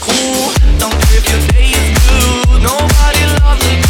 cool. Don't care if your day is blue. Nobody loves